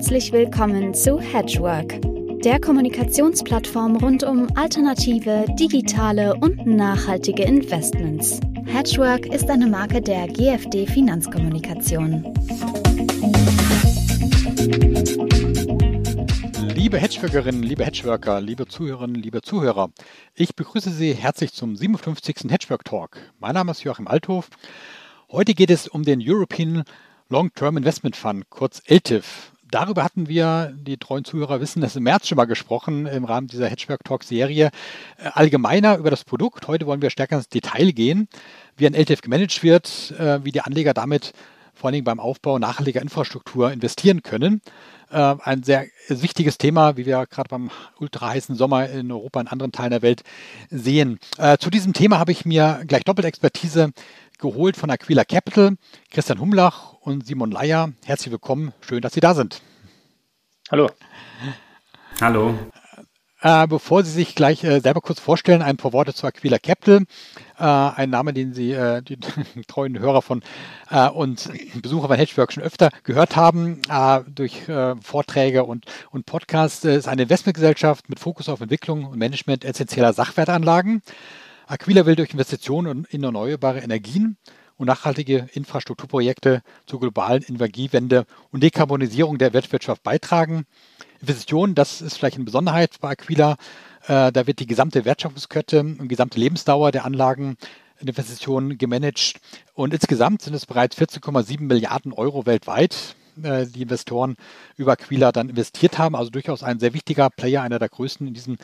Herzlich willkommen zu Hedgework, der Kommunikationsplattform rund um alternative, digitale und nachhaltige Investments. Hedgework ist eine Marke der GFD Finanzkommunikation. Liebe Hedgeworkerinnen, liebe Hedgeworker, liebe Zuhörerinnen, liebe Zuhörer, ich begrüße Sie herzlich zum 57. Hedgework Talk. Mein Name ist Joachim Althof. Heute geht es um den European Long-Term Investment Fund, kurz LTIF. Darüber hatten wir, die treuen Zuhörer wissen, das im März schon mal gesprochen im Rahmen dieser Hedgework Talk Serie. Äh, allgemeiner über das Produkt. Heute wollen wir stärker ins Detail gehen, wie ein LTIF gemanagt wird, äh, wie die Anleger damit vor allen Dingen beim Aufbau nachhaltiger Infrastruktur investieren können. Äh, ein sehr wichtiges Thema, wie wir gerade beim ultra heißen Sommer in Europa und anderen Teilen der Welt sehen. Zu diesem Thema habe ich mir gleich doppelt Expertise geholt von Aquila Capital, Christian Humlach und Simon Leier. Herzlich willkommen, schön, dass Sie da sind. Hallo. Hallo. Äh, bevor Sie sich gleich äh, selber kurz vorstellen, ein paar Worte zu Aquila Capital. Äh, ein Name, den Sie, äh, die, treuen Hörer von äh, und Besucher von Hedgework schon öfter gehört haben, äh, durch Vorträge und, und Podcasts, ist eine Investmentgesellschaft mit Fokus auf Entwicklung und Management essentieller Sachwertanlagen. Aquila will durch Investitionen in erneuerbare Energien und nachhaltige Infrastrukturprojekte zur globalen Energiewende und Dekarbonisierung der Weltwirtschaft beitragen. Investitionen, das ist vielleicht eine Besonderheit bei Aquila, äh, da wird die gesamte Wertschöpfungskette und gesamte Lebensdauer der Anlagen in Investitionen gemanagt. Und insgesamt sind es bereits 14,7 Milliarden Euro weltweit, äh, die Investoren über Aquila dann investiert haben. Also durchaus ein sehr wichtiger Player, einer der größten in diesem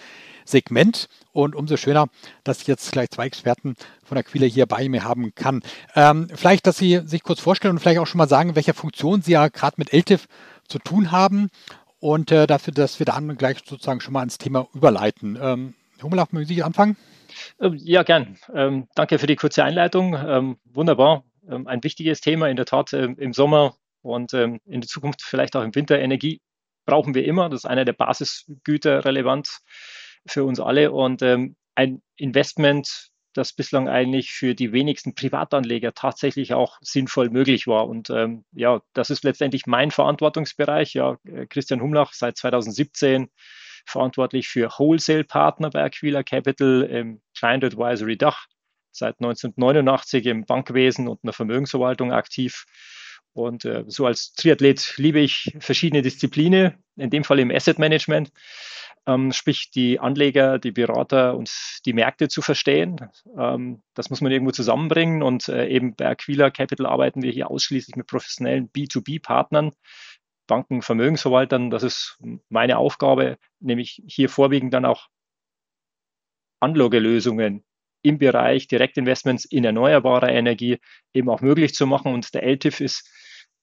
Segment. Und umso schöner, dass ich jetzt gleich zwei Experten von Aquila hier bei mir haben kann. Ähm, vielleicht, dass Sie sich kurz vorstellen und vielleicht auch schon mal sagen, welche Funktion Sie ja gerade mit LTIF zu tun haben und äh, dafür, dass wir dann gleich sozusagen schon mal ins Thema überleiten. Ähm, Hummelach, mögen Sie anfangen? Ähm, ja, gern. Ähm, danke für die kurze Einleitung. Ähm, wunderbar. Ähm, ein wichtiges Thema in der Tat ähm, im Sommer und in der Zukunft vielleicht auch im Winter. Energie brauchen wir immer. Das ist einer der Basisgüter relevant für uns alle und ähm, ein Investment, das bislang eigentlich für die wenigsten Privatanleger tatsächlich auch sinnvoll möglich war. Und ähm, ja, das ist letztendlich mein Verantwortungsbereich. Ja, äh, Christian Humlach seit 2017 verantwortlich für Wholesale-Partner bei Aquila Capital im Client Advisory Dach, seit 1989 im Bankwesen und in der Vermögensverwaltung aktiv. Und äh, so als Triathlet liebe ich verschiedene Disziplinen, in dem Fall im Asset Management ähm, sprich die Anleger, die Berater und die Märkte zu verstehen. Ähm, das muss man irgendwo zusammenbringen und äh, eben bei Aquila Capital arbeiten wir hier ausschließlich mit professionellen B2B-Partnern, Banken, Vermögensverwaltern. Das ist meine Aufgabe, nämlich hier vorwiegend dann auch Anlagelösungen im Bereich Direktinvestments in erneuerbare Energie eben auch möglich zu machen. Und der LTIF ist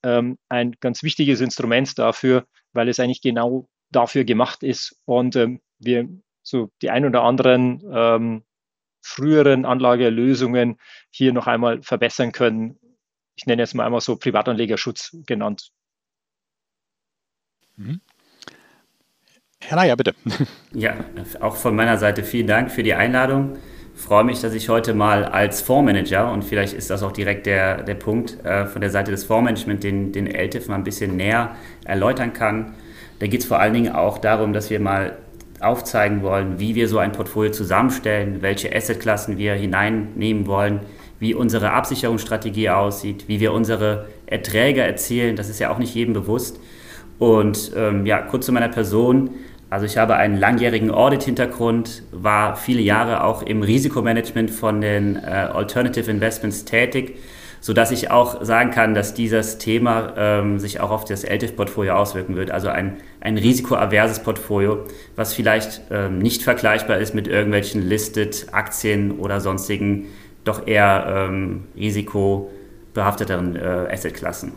ähm, ein ganz wichtiges Instrument dafür, weil es eigentlich genau dafür gemacht ist und ähm, wir so die ein oder anderen ähm, früheren Anlagelösungen hier noch einmal verbessern können. Ich nenne jetzt mal einmal so Privatanlegerschutz genannt. Mhm. Herr Neier, bitte. Ja, auch von meiner Seite vielen Dank für die Einladung. Freue mich, dass ich heute mal als Fondsmanager, und vielleicht ist das auch direkt der, der Punkt, äh, von der Seite des Fondsmanagements den, den LTIF mal ein bisschen näher erläutern kann. Da geht es vor allen Dingen auch darum, dass wir mal aufzeigen wollen, wie wir so ein Portfolio zusammenstellen, welche Assetklassen wir hineinnehmen wollen, wie unsere Absicherungsstrategie aussieht, wie wir unsere Erträge erzielen. Das ist ja auch nicht jedem bewusst. Und ähm, ja, kurz zu meiner Person. Also ich habe einen langjährigen Audit-Hintergrund, war viele Jahre auch im Risikomanagement von den äh, Alternative Investments tätig sodass ich auch sagen kann, dass dieses Thema ähm, sich auch auf das LTIF-Portfolio auswirken wird. Also ein, ein risikoaverses Portfolio, was vielleicht ähm, nicht vergleichbar ist mit irgendwelchen Listed Aktien oder sonstigen doch eher ähm, risikobehafteteren äh, Assetklassen.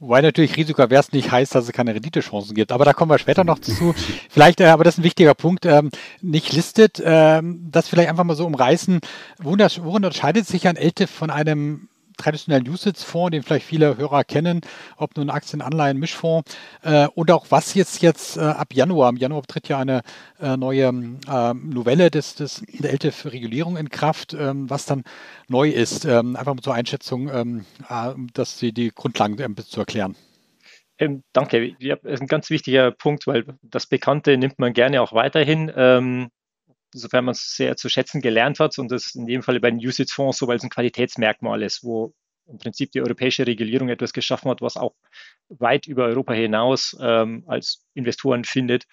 Wobei natürlich risikoavers nicht heißt, dass es keine Renditechancen gibt. Aber da kommen wir später noch zu. Vielleicht, äh, aber das ist ein wichtiger Punkt, ähm, nicht listet. Ähm, das vielleicht einfach mal so umreißen. Worin, worin unterscheidet sich ein LTIF von einem traditionellen USITS-Fonds, den vielleicht viele Hörer kennen, ob nun Aktien, Anleihen, Mischfonds äh, und auch was jetzt jetzt äh, ab Januar, im Januar tritt ja eine äh, neue äh, Novelle des, des, der LTIF-Regulierung in Kraft, ähm, was dann neu ist. Ähm, einfach mal zur Einschätzung, ähm, äh, dass Sie die Grundlagen ein bisschen zu erklären. Ähm, danke. Ja, das ist ein ganz wichtiger Punkt, weil das Bekannte nimmt man gerne auch weiterhin, ähm, sofern man es sehr zu schätzen gelernt hat und das in dem Fall bei den Usage-Fonds so, weil es ein Qualitätsmerkmal ist, wo im Prinzip die europäische Regulierung etwas geschaffen hat, was auch weit über Europa hinaus ähm, als Investoren findet,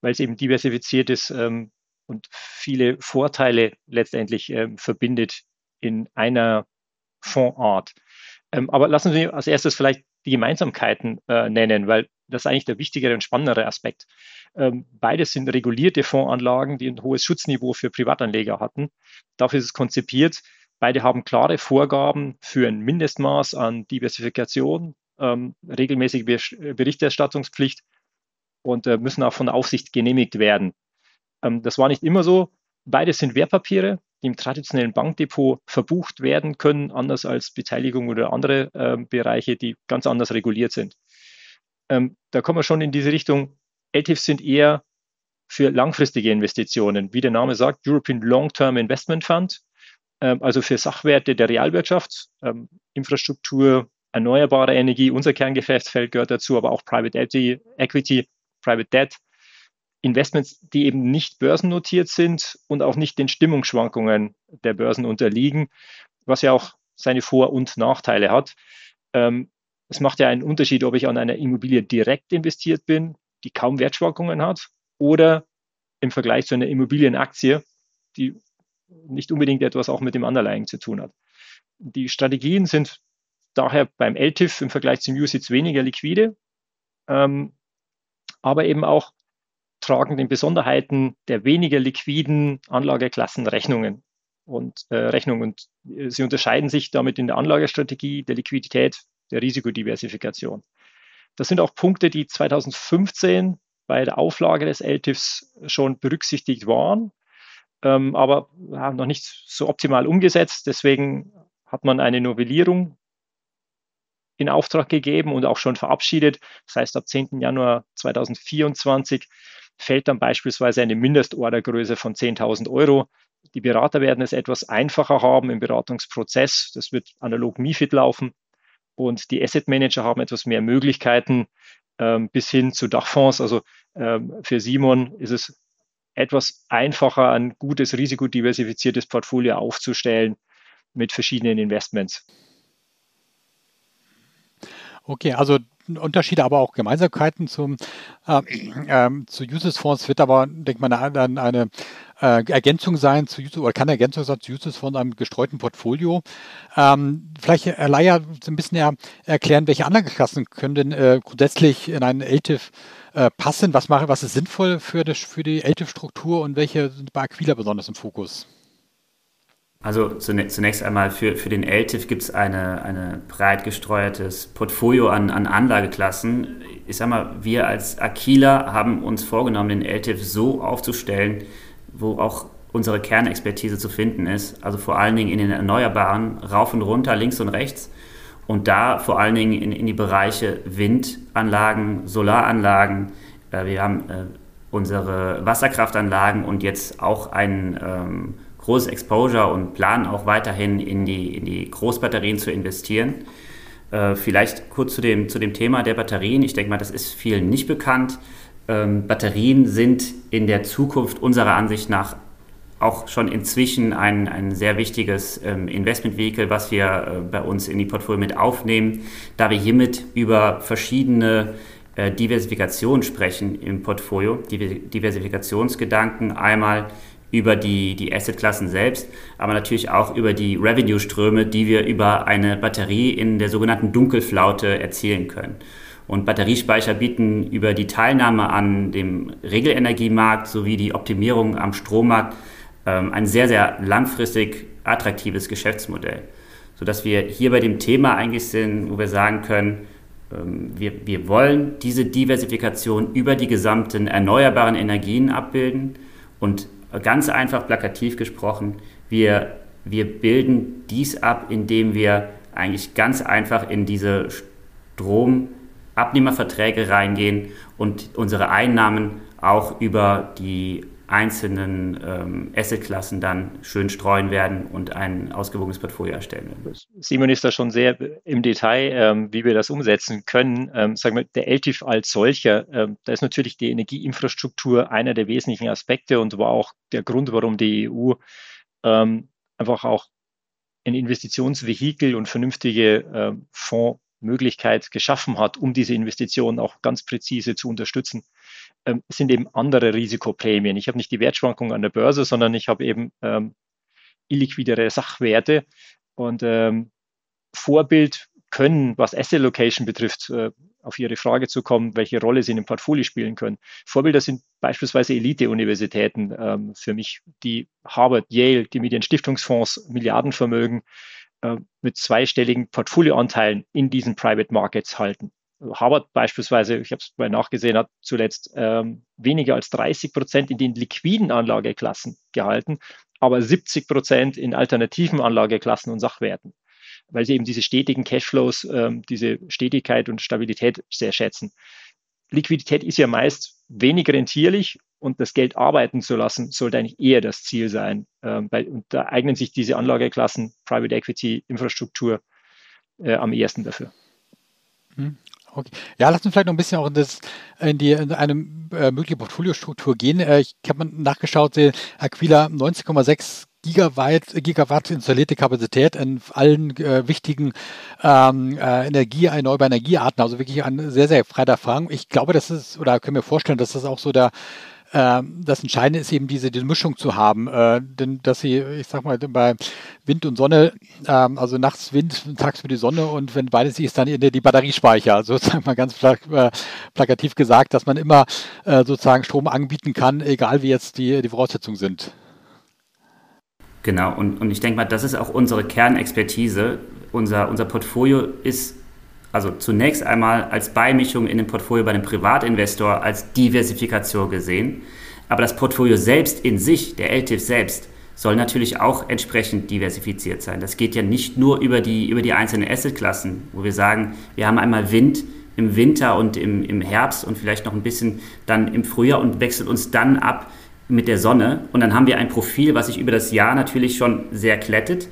weil es eben diversifiziert ist ähm, und viele Vorteile letztendlich ähm, verbindet in einer Fondsart. Ähm, aber lassen Sie als erstes vielleicht die Gemeinsamkeiten äh, nennen, weil das ist eigentlich der wichtigere und spannendere Aspekt. Ähm, beides sind regulierte Fondsanlagen, die ein hohes Schutzniveau für Privatanleger hatten. Dafür ist es konzipiert. Beide haben klare Vorgaben für ein Mindestmaß an Diversifikation, ähm, regelmäßige Berichterstattungspflicht und äh, müssen auch von der Aufsicht genehmigt werden. Ähm, das war nicht immer so. Beides sind Wertpapiere, die im traditionellen Bankdepot verbucht werden können, anders als Beteiligung oder andere äh, Bereiche, die ganz anders reguliert sind. Ähm, da kommen wir schon in diese Richtung. LTIFs sind eher für langfristige Investitionen, wie der Name sagt, European Long-Term Investment Fund, ähm, also für Sachwerte der Realwirtschaft, ähm, Infrastruktur, erneuerbare Energie, unser Kerngeschäftsfeld gehört dazu, aber auch Private Equity, Private Debt, Investments, die eben nicht börsennotiert sind und auch nicht den Stimmungsschwankungen der Börsen unterliegen, was ja auch seine Vor- und Nachteile hat. Ähm, es macht ja einen Unterschied, ob ich an einer Immobilie direkt investiert bin, die kaum Wertschwankungen hat, oder im Vergleich zu einer Immobilienaktie, die nicht unbedingt etwas auch mit dem Underlying zu tun hat. Die Strategien sind daher beim LTIF im Vergleich zum USITS weniger liquide, ähm, aber eben auch tragen den Besonderheiten der weniger liquiden Anlageklassen Rechnungen und äh, Rechnung und äh, sie unterscheiden sich damit in der Anlagestrategie, der Liquidität, der Risikodiversifikation. Das sind auch Punkte, die 2015 bei der Auflage des LTIFs schon berücksichtigt waren, ähm, aber ja, noch nicht so optimal umgesetzt. Deswegen hat man eine Novellierung in Auftrag gegeben und auch schon verabschiedet. Das heißt, ab 10. Januar 2024 fällt dann beispielsweise eine Mindestordergröße von 10.000 Euro. Die Berater werden es etwas einfacher haben im Beratungsprozess. Das wird analog MIFID laufen. Und die Asset Manager haben etwas mehr Möglichkeiten ähm, bis hin zu Dachfonds. Also ähm, für Simon ist es etwas einfacher, ein gutes, risikodiversifiziertes Portfolio aufzustellen mit verschiedenen Investments. Okay, also Unterschiede, aber auch Gemeinsamkeiten zum, äh, äh, zu Uses-Fonds wird aber, denke man, eine, eine äh, Ergänzung sein zu Uses, oder kann Ergänzung sein zu Uses-Fonds einem gestreuten Portfolio. Ähm, vielleicht, Herr Leier, ein bisschen eher erklären, welche Anlageklassen können denn äh, grundsätzlich in einen LTIF äh, passen? Was, mache, was ist sinnvoll für, das, für die LTIF-Struktur und welche sind bei Aquila besonders im Fokus? Also zunächst einmal für, für den LTIF gibt es eine, eine breit gesteuertes Portfolio an, an Anlageklassen. Ich sag mal, wir als Aquila haben uns vorgenommen, den LTIF so aufzustellen, wo auch unsere Kernexpertise zu finden ist. Also vor allen Dingen in den Erneuerbaren, rauf und runter, links und rechts. Und da vor allen Dingen in, in die Bereiche Windanlagen, Solaranlagen. Äh, wir haben äh, unsere Wasserkraftanlagen und jetzt auch einen ähm, großes Exposure und planen auch weiterhin in die, in die Großbatterien zu investieren. Äh, vielleicht kurz zu dem, zu dem Thema der Batterien. Ich denke mal, das ist vielen nicht bekannt. Ähm, Batterien sind in der Zukunft unserer Ansicht nach auch schon inzwischen ein, ein sehr wichtiges ähm, Investmentvehikel, was wir äh, bei uns in die Portfolio mit aufnehmen, da wir hiermit über verschiedene äh, Diversifikationen sprechen im Portfolio, Diversifikationsgedanken einmal über die, die Assetklassen selbst, aber natürlich auch über die Revenue-Ströme, die wir über eine Batterie in der sogenannten Dunkelflaute erzielen können. Und Batteriespeicher bieten über die Teilnahme an dem Regelenergiemarkt sowie die Optimierung am Strommarkt ähm, ein sehr, sehr langfristig attraktives Geschäftsmodell. Sodass wir hier bei dem Thema eigentlich sind, wo wir sagen können, ähm, wir, wir wollen diese Diversifikation über die gesamten erneuerbaren Energien abbilden und ganz einfach plakativ gesprochen, wir, wir bilden dies ab, indem wir eigentlich ganz einfach in diese Stromabnehmerverträge reingehen und unsere Einnahmen auch über die einzelnen ähm, Assetklassen dann schön streuen werden und ein ausgewogenes Portfolio erstellen werden. Simon ist da schon sehr im Detail, ähm, wie wir das umsetzen können. Ähm, sagen wir, der LTIF als solcher, ähm, da ist natürlich die Energieinfrastruktur einer der wesentlichen Aspekte und war auch der Grund, warum die EU ähm, einfach auch ein Investitionsvehikel und vernünftige äh, Fondsmöglichkeit geschaffen hat, um diese Investitionen auch ganz präzise zu unterstützen ähm, sind eben andere Risikoprämien. Ich habe nicht die Wertschwankungen an der Börse, sondern ich habe eben ähm, illiquidere Sachwerte. Und ähm, Vorbild können, was Asset Location betrifft, äh, auf Ihre Frage zu kommen, welche Rolle sie in dem Portfolio spielen können. Vorbilder sind beispielsweise Elite-Universitäten ähm, für mich, die Harvard, Yale, die mit ihren Stiftungsfonds Milliardenvermögen äh, mit zweistelligen Portfolioanteilen in diesen Private Markets halten. Harvard beispielsweise, ich habe es mal nachgesehen, hat zuletzt ähm, weniger als 30 Prozent in den liquiden Anlageklassen gehalten, aber 70 Prozent in alternativen Anlageklassen und Sachwerten, weil sie eben diese stetigen Cashflows, ähm, diese Stetigkeit und Stabilität sehr schätzen. Liquidität ist ja meist wenig rentierlich und das Geld arbeiten zu lassen, sollte eigentlich eher das Ziel sein. Ähm, weil, und da eignen sich diese Anlageklassen, Private Equity, Infrastruktur äh, am ehesten dafür. Hm. Okay. Ja, lass uns vielleicht noch ein bisschen auch in, das, in, die, in eine äh, mögliche Portfoliostruktur gehen. Äh, ich habe nachgeschaut, äh, Aquila 19,6 Gigawatt, Gigawatt installierte Kapazität in allen äh, wichtigen ähm, äh, Energie, erneuerbaren Energiearten. Also wirklich ein sehr, sehr freier Fragen. Ich glaube, das ist, oder können wir vorstellen, dass das auch so der ähm, das Entscheidende ist eben diese, diese Mischung zu haben, äh, denn dass sie, ich sag mal, bei Wind und Sonne, ähm, also nachts Wind, tagsüber die Sonne und wenn beides ist, dann die Batteriespeicher, sozusagen mal ganz plak äh, plakativ gesagt, dass man immer äh, sozusagen Strom anbieten kann, egal wie jetzt die, die Voraussetzungen sind. Genau, und, und ich denke mal, das ist auch unsere Kernexpertise. Unser, unser Portfolio ist also zunächst einmal als Beimischung in dem Portfolio bei einem Privatinvestor als Diversifikation gesehen. Aber das Portfolio selbst in sich, der LTIF selbst, soll natürlich auch entsprechend diversifiziert sein. Das geht ja nicht nur über die, über die einzelnen Assetklassen, wo wir sagen, wir haben einmal Wind im Winter und im, im Herbst und vielleicht noch ein bisschen dann im Frühjahr und wechseln uns dann ab mit der Sonne. Und dann haben wir ein Profil, was sich über das Jahr natürlich schon sehr klettet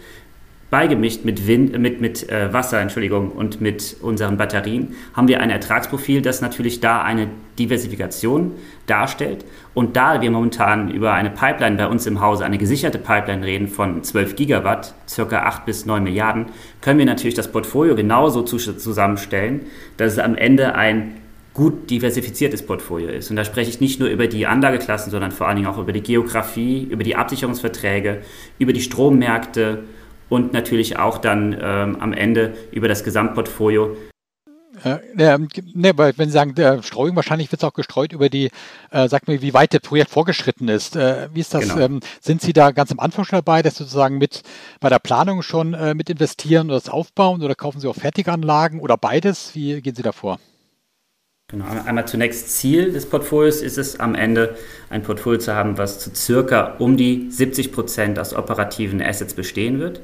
beigemischt mit, Wind, mit, mit äh, Wasser Entschuldigung, und mit unseren Batterien, haben wir ein Ertragsprofil, das natürlich da eine Diversifikation darstellt. Und da wir momentan über eine Pipeline bei uns im Hause, eine gesicherte Pipeline reden von 12 Gigawatt, circa 8 bis 9 Milliarden, können wir natürlich das Portfolio genauso zusammenstellen, dass es am Ende ein gut diversifiziertes Portfolio ist. Und da spreche ich nicht nur über die Anlageklassen, sondern vor allen Dingen auch über die Geografie, über die Absicherungsverträge, über die Strommärkte und natürlich auch dann ähm, am Ende über das Gesamtportfolio. Äh, ne, weil wenn Sie sagen, der Streuung, wahrscheinlich wird es auch gestreut über die, äh, sag mir, wie weit das Projekt vorgeschritten ist. Äh, wie ist das? Genau. Ähm, sind Sie da ganz am Anfang schon dabei, dass Sie sozusagen mit bei der Planung schon äh, mit investieren oder das aufbauen oder kaufen Sie auch Fertiganlagen oder beides? Wie gehen Sie da vor? Genau, einmal zunächst Ziel des Portfolios ist es am Ende ein Portfolio zu haben, was zu circa um die 70 Prozent aus operativen Assets bestehen wird.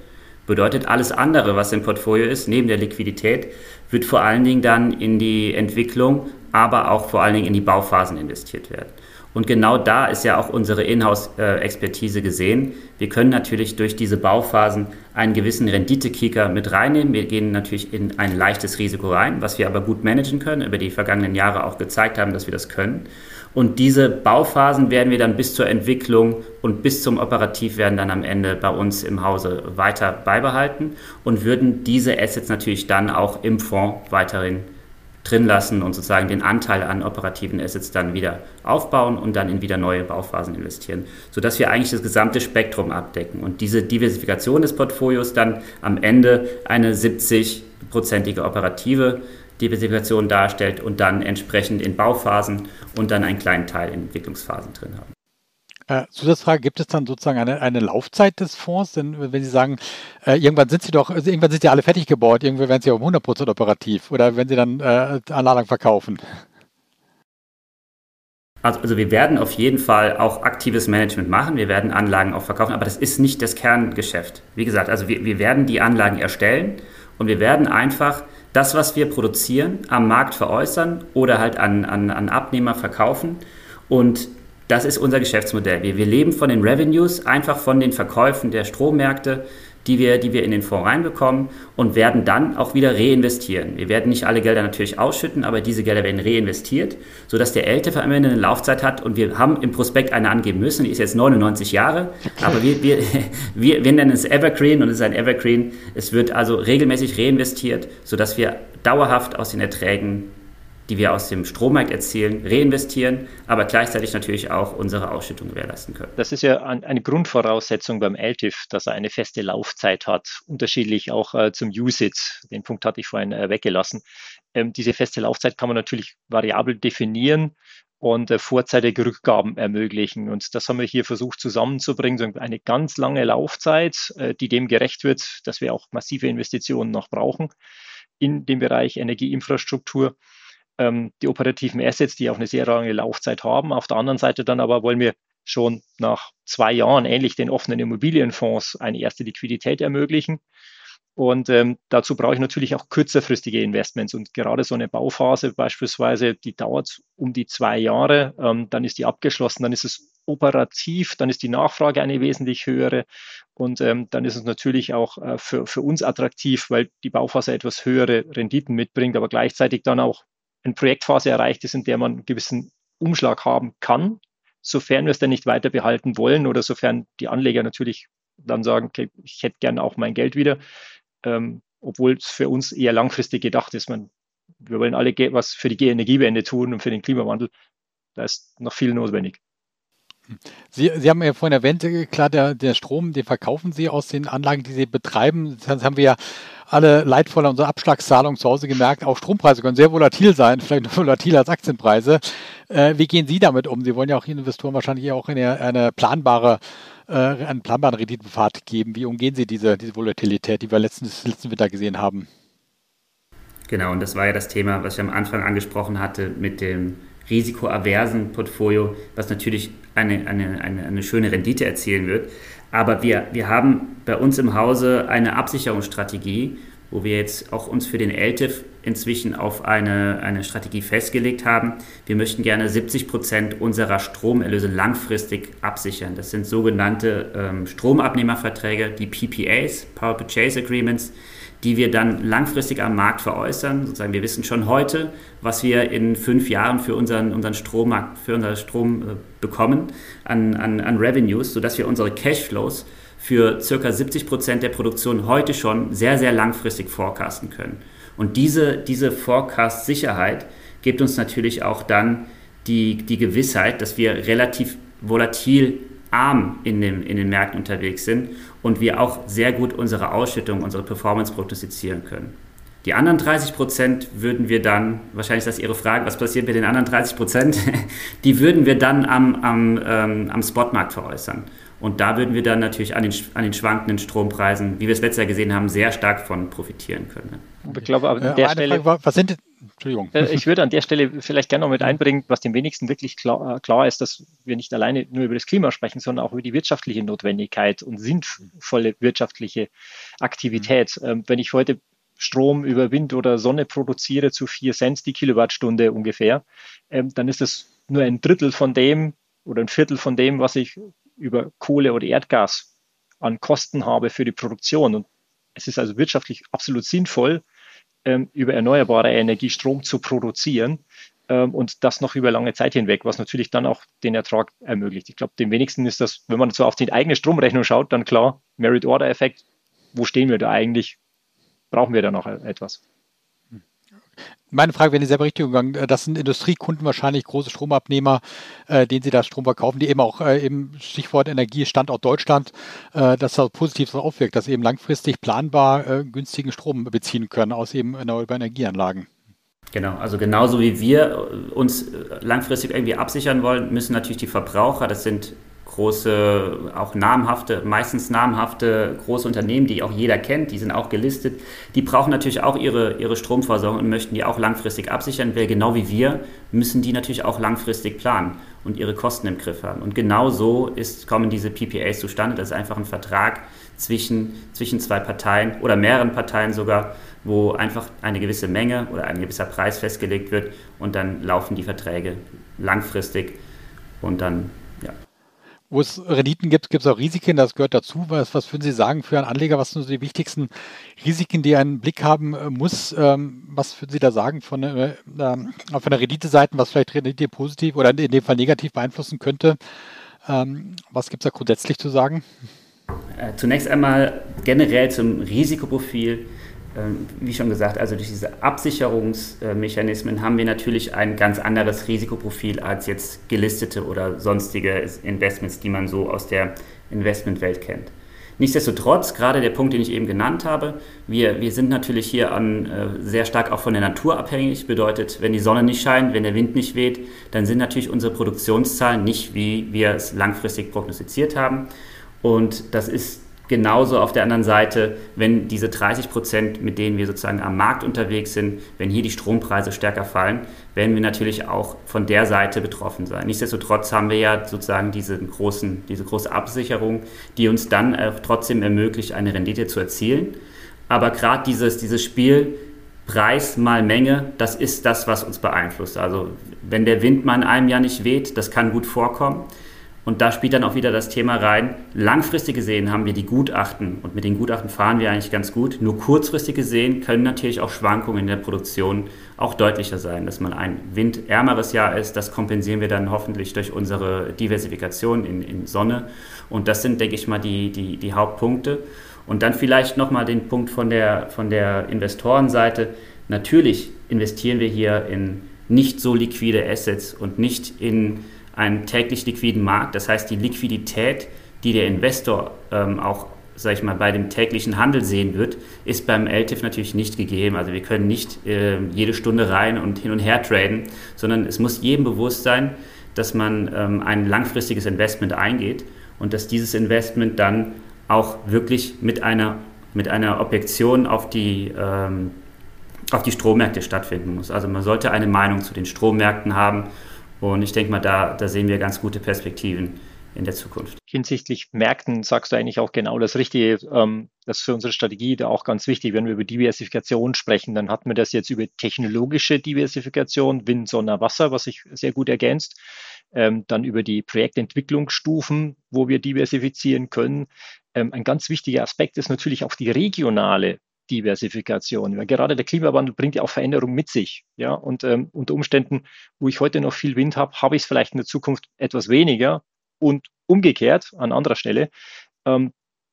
Bedeutet, alles andere, was im Portfolio ist, neben der Liquidität, wird vor allen Dingen dann in die Entwicklung, aber auch vor allen Dingen in die Bauphasen investiert werden. Und genau da ist ja auch unsere Inhouse-Expertise gesehen. Wir können natürlich durch diese Bauphasen einen gewissen Renditekicker mit reinnehmen. Wir gehen natürlich in ein leichtes Risiko rein, was wir aber gut managen können, über die vergangenen Jahre auch gezeigt haben, dass wir das können. Und diese Bauphasen werden wir dann bis zur Entwicklung und bis zum Operativwerden dann am Ende bei uns im Hause weiter beibehalten und würden diese Assets natürlich dann auch im Fonds weiterhin drin lassen und sozusagen den Anteil an operativen Assets dann wieder aufbauen und dann in wieder neue Bauphasen investieren, sodass wir eigentlich das gesamte Spektrum abdecken und diese Diversifikation des Portfolios dann am Ende eine 70-prozentige operative Diversifikation darstellt und dann entsprechend in Bauphasen und dann einen kleinen Teil in Entwicklungsphasen drin haben. Äh, Zusatzfrage, gibt es dann sozusagen eine, eine Laufzeit des Fonds? Denn wenn Sie sagen, äh, irgendwann sind Sie doch, also irgendwann sind Sie alle fertig gebaut, irgendwann werden Sie um 100% operativ oder wenn Sie dann äh, Anlagen verkaufen? Also, also, wir werden auf jeden Fall auch aktives Management machen, wir werden Anlagen auch verkaufen, aber das ist nicht das Kerngeschäft. Wie gesagt, also wir, wir werden die Anlagen erstellen und wir werden einfach das, was wir produzieren, am Markt veräußern oder halt an, an, an Abnehmer verkaufen. Und Das ist unser Geschäftsmodell. Wir, wir leben von den Revenues, einfach von den Verkäufen der Strommärkte die wir, die wir in den Fonds reinbekommen und werden dann auch wieder reinvestieren. Wir werden nicht alle Gelder natürlich ausschütten, aber diese Gelder werden reinvestiert, sodass der LTF am Ende eine Laufzeit hat und wir haben im Prospekt eine angeben müssen, die ist jetzt 99 Jahre, aber wir, wir, wir, wir nennen es Evergreen und es ist ein Evergreen. Es wird also regelmäßig reinvestiert, sodass wir dauerhaft aus den Erträgen die wir aus dem Strommarkt erzielen, reinvestieren, aber gleichzeitig natürlich auch unsere Ausschüttung gewährleisten können. Das ist ja eine Grundvoraussetzung beim LTIF, dass er eine feste Laufzeit hat, unterschiedlich auch äh, zum USIT. Den Punkt hatte ich vorhin äh, weggelassen. Ähm, diese feste Laufzeit kann man natürlich variabel definieren und äh, vorzeitige Rückgaben ermöglichen. Und das haben wir hier versucht zusammenzubringen, so eine ganz lange Laufzeit, äh, die dem gerecht wird, dass wir auch massive Investitionen noch brauchen in dem Bereich Energieinfrastruktur ähm, die operativen Assets, die auch eine sehr lange Laufzeit haben. Auf der anderen Seite dann aber wollen wir schon nach zwei Jahren ähnlich den offenen Immobilienfonds eine erste Liquidität ermöglichen. Und ähm, dazu brauche ich natürlich auch kürzerfristige Investments. Und gerade so eine Bauphase beispielsweise, die dauert um die zwei Jahre, ähm, dann ist die abgeschlossen, dann ist es operativ, dann ist die Nachfrage eine wesentlich höhere und ähm, dann ist es natürlich auch äh, für, für uns attraktiv, weil die Bauphase etwas höhere Renditen mitbringt, aber gleichzeitig dann auch eine Projektphase erreicht ist, in der man einen gewissen Umschlag haben kann, sofern wir es dann nicht weiter behalten wollen oder sofern die Anleger natürlich dann sagen, okay, ich hätte gerne auch mein Geld wieder, ähm, obwohl es für uns eher langfristig gedacht ist. Man, wir wollen alle was für die Energiewende tun und für den Klimawandel. Da ist noch viel notwendig. Sie, Sie haben ja vorhin erwähnt, äh, klar, der, der Strom, den verkaufen Sie aus den Anlagen, die Sie betreiben. Das haben wir ja alle leidvoll an unserer Abschlagszahlung zu Hause gemerkt. Auch Strompreise können sehr volatil sein, vielleicht volatiler als Aktienpreise. Äh, wie gehen Sie damit um? Sie wollen ja auch Ihren Investoren wahrscheinlich auch eine, eine planbare, äh, einen planbaren Renditenpfad geben. Wie umgehen Sie diese, diese Volatilität, die wir letztens, letzten Winter gesehen haben? Genau, und das war ja das Thema, was ich am Anfang angesprochen hatte mit dem risikoaversen Portfolio, was natürlich eine, eine, eine, eine schöne Rendite erzielen wird. Aber wir, wir haben bei uns im Hause eine Absicherungsstrategie, wo wir jetzt auch uns für den LTIF inzwischen auf eine, eine Strategie festgelegt haben. Wir möchten gerne 70 Prozent unserer Stromerlöse langfristig absichern. Das sind sogenannte ähm, Stromabnehmerverträge, die PPAs, Power Purchase Agreements die wir dann langfristig am Markt veräußern. Sozusagen, wir wissen schon heute, was wir in fünf Jahren für unseren, unseren Strommarkt, für unseren Strom äh, bekommen an, an, an Revenues, sodass wir unsere Cashflows für circa 70 Prozent der Produktion heute schon sehr, sehr langfristig forecasten können. Und diese, diese Forecast-Sicherheit gibt uns natürlich auch dann die, die Gewissheit, dass wir relativ volatil arm in, dem, in den Märkten unterwegs sind und wir auch sehr gut unsere Ausschüttung, unsere Performance prognostizieren können. Die anderen 30 Prozent würden wir dann, wahrscheinlich ist das Ihre Frage, was passiert mit den anderen 30 Prozent, die würden wir dann am, am, ähm, am Spotmarkt veräußern. Und da würden wir dann natürlich an den, an den schwankenden Strompreisen, wie wir es letztes Jahr gesehen haben, sehr stark von profitieren können. Ich glaube, aber an der Stelle, Frage, was sind Entschuldigung. Äh, ich würde an der Stelle vielleicht gerne noch mit einbringen, was dem wenigsten wirklich klar, äh, klar, ist, dass wir nicht alleine nur über das Klima sprechen, sondern auch über die wirtschaftliche Notwendigkeit und sinnvolle wirtschaftliche Aktivität. Mhm. Ähm, wenn ich heute Strom über Wind oder Sonne produziere zu vier Cent die Kilowattstunde ungefähr, ähm, dann ist das nur ein Drittel von dem oder ein Viertel von dem, was ich über Kohle oder Erdgas an Kosten habe für die Produktion. Und es ist also wirtschaftlich absolut sinnvoll, ähm, über erneuerbare Energie Strom zu produzieren ähm, und das noch über lange Zeit hinweg, was natürlich dann auch den Ertrag ermöglicht. Ich glaube, dem wenigsten ist das, wenn man so auf die eigene Stromrechnung schaut, dann klar, Merit-Order-Effekt, wo stehen wir da eigentlich? Brauchen wir da noch etwas? Meine Frage wäre in dieselbe Richtung gegangen. Äh, das sind Industriekunden wahrscheinlich große Stromabnehmer, äh, denen sie da Strom verkaufen, die eben auch äh, eben Stichwort Energie, Standort Deutschland, äh, dass das positiv so aufwirkt, dass eben langfristig planbar äh, günstigen Strom beziehen können aus eben erneuerbaren Energieanlagen. Genau, also genauso wie wir uns langfristig irgendwie absichern wollen, müssen natürlich die Verbraucher, das sind große, auch namhafte, meistens namhafte große Unternehmen, die auch jeder kennt, die sind auch gelistet, die brauchen natürlich auch ihre, ihre Stromversorgung und möchten die auch langfristig absichern, weil genau wie wir müssen die natürlich auch langfristig planen und ihre Kosten im Griff haben. Und genau so ist, kommen diese PPAs zustande. Das ist einfach ein Vertrag zwischen, zwischen zwei Parteien oder mehreren Parteien sogar, wo einfach eine gewisse Menge oder ein gewisser Preis festgelegt wird und dann laufen die Verträge langfristig Und dann. Wo es Renditen gibt, gibt es auch Risiken, das gehört dazu. Was, was würden Sie sagen für einen Anleger? Was sind so die wichtigsten Risiken, die er einen Blick haben äh, muss? Ähm, was würden Sie da sagen von, äh, ähm, von der Rendite-Seite, was vielleicht Rendite positiv oder in dem Fall negativ beeinflussen könnte? Ähm, was gibt es da grundsätzlich zu sagen? Äh, zunächst einmal generell zum Risikoprofil. Ähm, wie schon gesagt, also durch diese Absicherungsmechanismen haben wir natürlich ein ganz anderes Risikoprofil als jetzt gelistete oder sonstige Investments, die man so aus der Investmentwelt kennt. Nichtsdestotrotz, gerade der Punkt, den ich eben genannt habe, wir, wir sind natürlich hier an, äh, sehr stark auch von der Natur abhängig. Bedeutet, wenn die Sonne nicht scheint, wenn der Wind nicht weht, dann sind natürlich unsere Produktionszahlen nicht, wie wir es langfristig prognostiziert haben. Und das ist Genauso auf der anderen Seite, wenn diese 30 Prozent, mit denen wir sozusagen am Markt unterwegs sind, wenn hier die Strompreise stärker fallen, werden wir natürlich auch von der Seite betroffen sein. Nichtsdestotrotz haben wir ja sozusagen diese, großen, diese große Absicherung, die uns dann äh, trotzdem ermöglicht, eine Rendite zu erzielen. Aber gerade dieses, dieses Spiel Preis mal Menge, das ist das, was uns beeinflusst. Also wenn der Wind mal in einem Jahr nicht weht, das kann gut vorkommen. Und da spielt dann auch wieder das Thema rein. Langfristig gesehen haben wir die Gutachten und mit den Gutachten fahren wir eigentlich ganz gut. Nur kurzfristig gesehen können natürlich auch Schwankungen in der Produktion auch deutlicher sein. Dass man ein windärmeres Jahr ist, das kompensieren wir dann hoffentlich durch unsere Diversifikation in, in Sonne. Und das sind, denke ich mal, die, die, die Hauptpunkte. Und dann vielleicht nochmal den Punkt von der, von der Investorenseite. Natürlich investieren wir hier in nicht so liquide Assets und nicht in einen täglich liquiden Markt. Das heißt, die Liquidität, die der Investor ähm, auch sag ich mal, bei dem täglichen Handel sehen wird, ist beim LTIF natürlich nicht gegeben. Also wir können nicht äh, jede Stunde rein und hin und her traden, sondern es muss jedem bewusst sein, dass man ähm, ein langfristiges Investment eingeht und dass dieses Investment dann auch wirklich mit einer, mit einer Objektion auf die, ähm, auf die Strommärkte stattfinden muss. Also man sollte eine Meinung zu den Strommärkten haben und ich denke mal, da, da sehen wir ganz gute Perspektiven in der Zukunft. Hinsichtlich Märkten sagst du eigentlich auch genau das Richtige. Ähm, das ist für unsere Strategie da auch ganz wichtig. Wenn wir über Diversifikation sprechen, dann hatten wir das jetzt über technologische Diversifikation, Wind, Sonne, Wasser, was sich sehr gut ergänzt. Ähm, dann über die Projektentwicklungsstufen, wo wir diversifizieren können. Ähm, ein ganz wichtiger Aspekt ist natürlich auch die regionale Diversifikation. Weil gerade der Klimawandel bringt ja auch Veränderungen mit sich. Ja, und ähm, unter Umständen, wo ich heute noch viel Wind habe, habe ich es vielleicht in der Zukunft etwas weniger und umgekehrt an anderer Stelle. Ähm,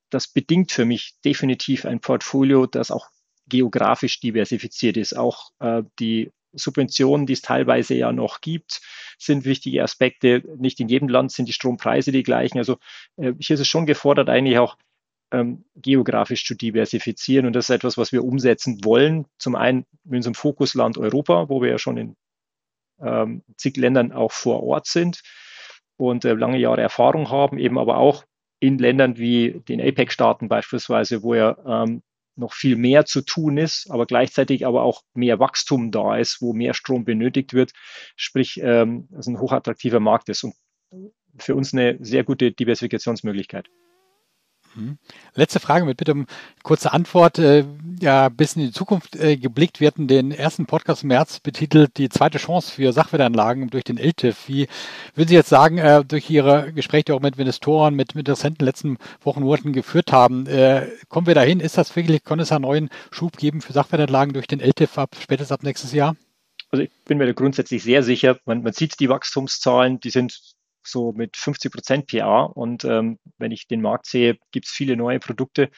das bedingt für mich definitiv ein Portfolio, das auch geografisch diversifiziert ist. Auch äh, die Subventionen, die es teilweise ja noch gibt, sind wichtige Aspekte. Nicht in jedem Land sind die Strompreise die gleichen. Also äh, hier ist es schon gefordert, eigentlich auch ähm, geografisch zu diversifizieren. Und das ist etwas, was wir umsetzen wollen. Zum einen in unserem Fokusland Europa, wo wir ja schon in ähm, zig Ländern auch vor Ort sind und äh, lange Jahre Erfahrung haben, eben aber auch in Ländern wie den APEC-Staaten beispielsweise, wo ja ähm, noch viel mehr zu tun ist, aber gleichzeitig aber auch mehr Wachstum da ist, wo mehr Strom benötigt wird, sprich, ähm, es ein hochattraktiver Markt ist und für uns eine sehr gute Diversifikationsmöglichkeit. Mhm. Letzte Frage mit bitte um kurze Antwort. Äh, ja, bis in die Zukunft äh, geblickt. Wir hatten den ersten Podcast im März betitelt, die zweite Chance für Sachwertanlagen durch den LTIF. Wie würden Sie jetzt sagen, äh, durch Ihre Gespräche, die auch mit Investoren, mit, mit Interessenten letzten Wochen, Monaten geführt haben, kommen wir dahin? Ist das wirklich, kann es einen neuen Schub geben für Sachwertanlagen durch den LTIF ab, spätestens ab nächstes Jahr? Also ich bin mir da grundsätzlich sehr sicher. Man, man sieht die Wachstumszahlen, die sind so mit 50 Prozent PA. Und ähm, wenn ich den Markt sehe, gibt es viele neue Produkte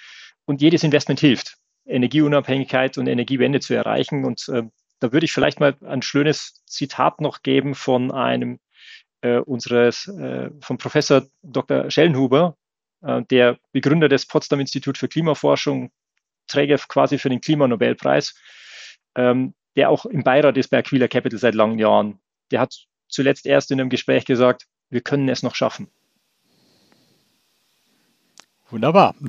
und jedes Investment hilft, Energieunabhängigkeit und Energiewende zu erreichen. Und äh, da würde ich vielleicht mal ein schönes Zitat noch geben von einem äh, unseres, äh, vom Professor Dr. Schellenhuber, äh, der Begründer des Potsdam Institut für Klimaforschung, Träger quasi für den Klimanobelpreis, ähm, der auch im Beirat bei Aquila Capital seit langen Jahren. Der hat zuletzt erst in einem Gespräch gesagt, wir können es noch schaffen. Wunderbar.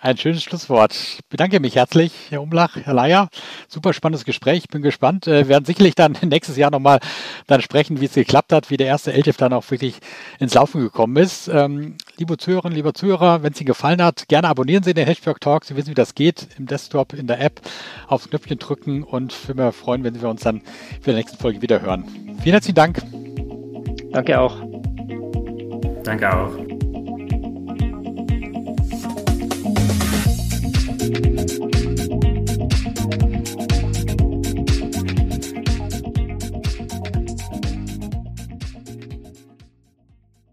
Ein schönes Schlusswort. Ich bedanke mich herzlich, Herr Umlach, Herr Leier. Super spannendes Gespräch. Ich bin gespannt. Wir äh, werden sicherlich dann nächstes Jahr nochmal dann sprechen, wie es geklappt hat, wie der erste LTIF dann auch wirklich ins Laufen gekommen ist. Ähm, liebe Zuhörerinnen, lieber Zuhörer, wenn es Ihnen gefallen hat, gerne abonnieren Sie den Hedgework Talk. Sie wissen, wie das geht. Im Desktop, in der App, aufs Knöpfchen drücken und für mich freuen, wenn wir uns dann für die nächste Folge wieder hören. Vielen herzlichen Dank. Danke auch. Danke auch.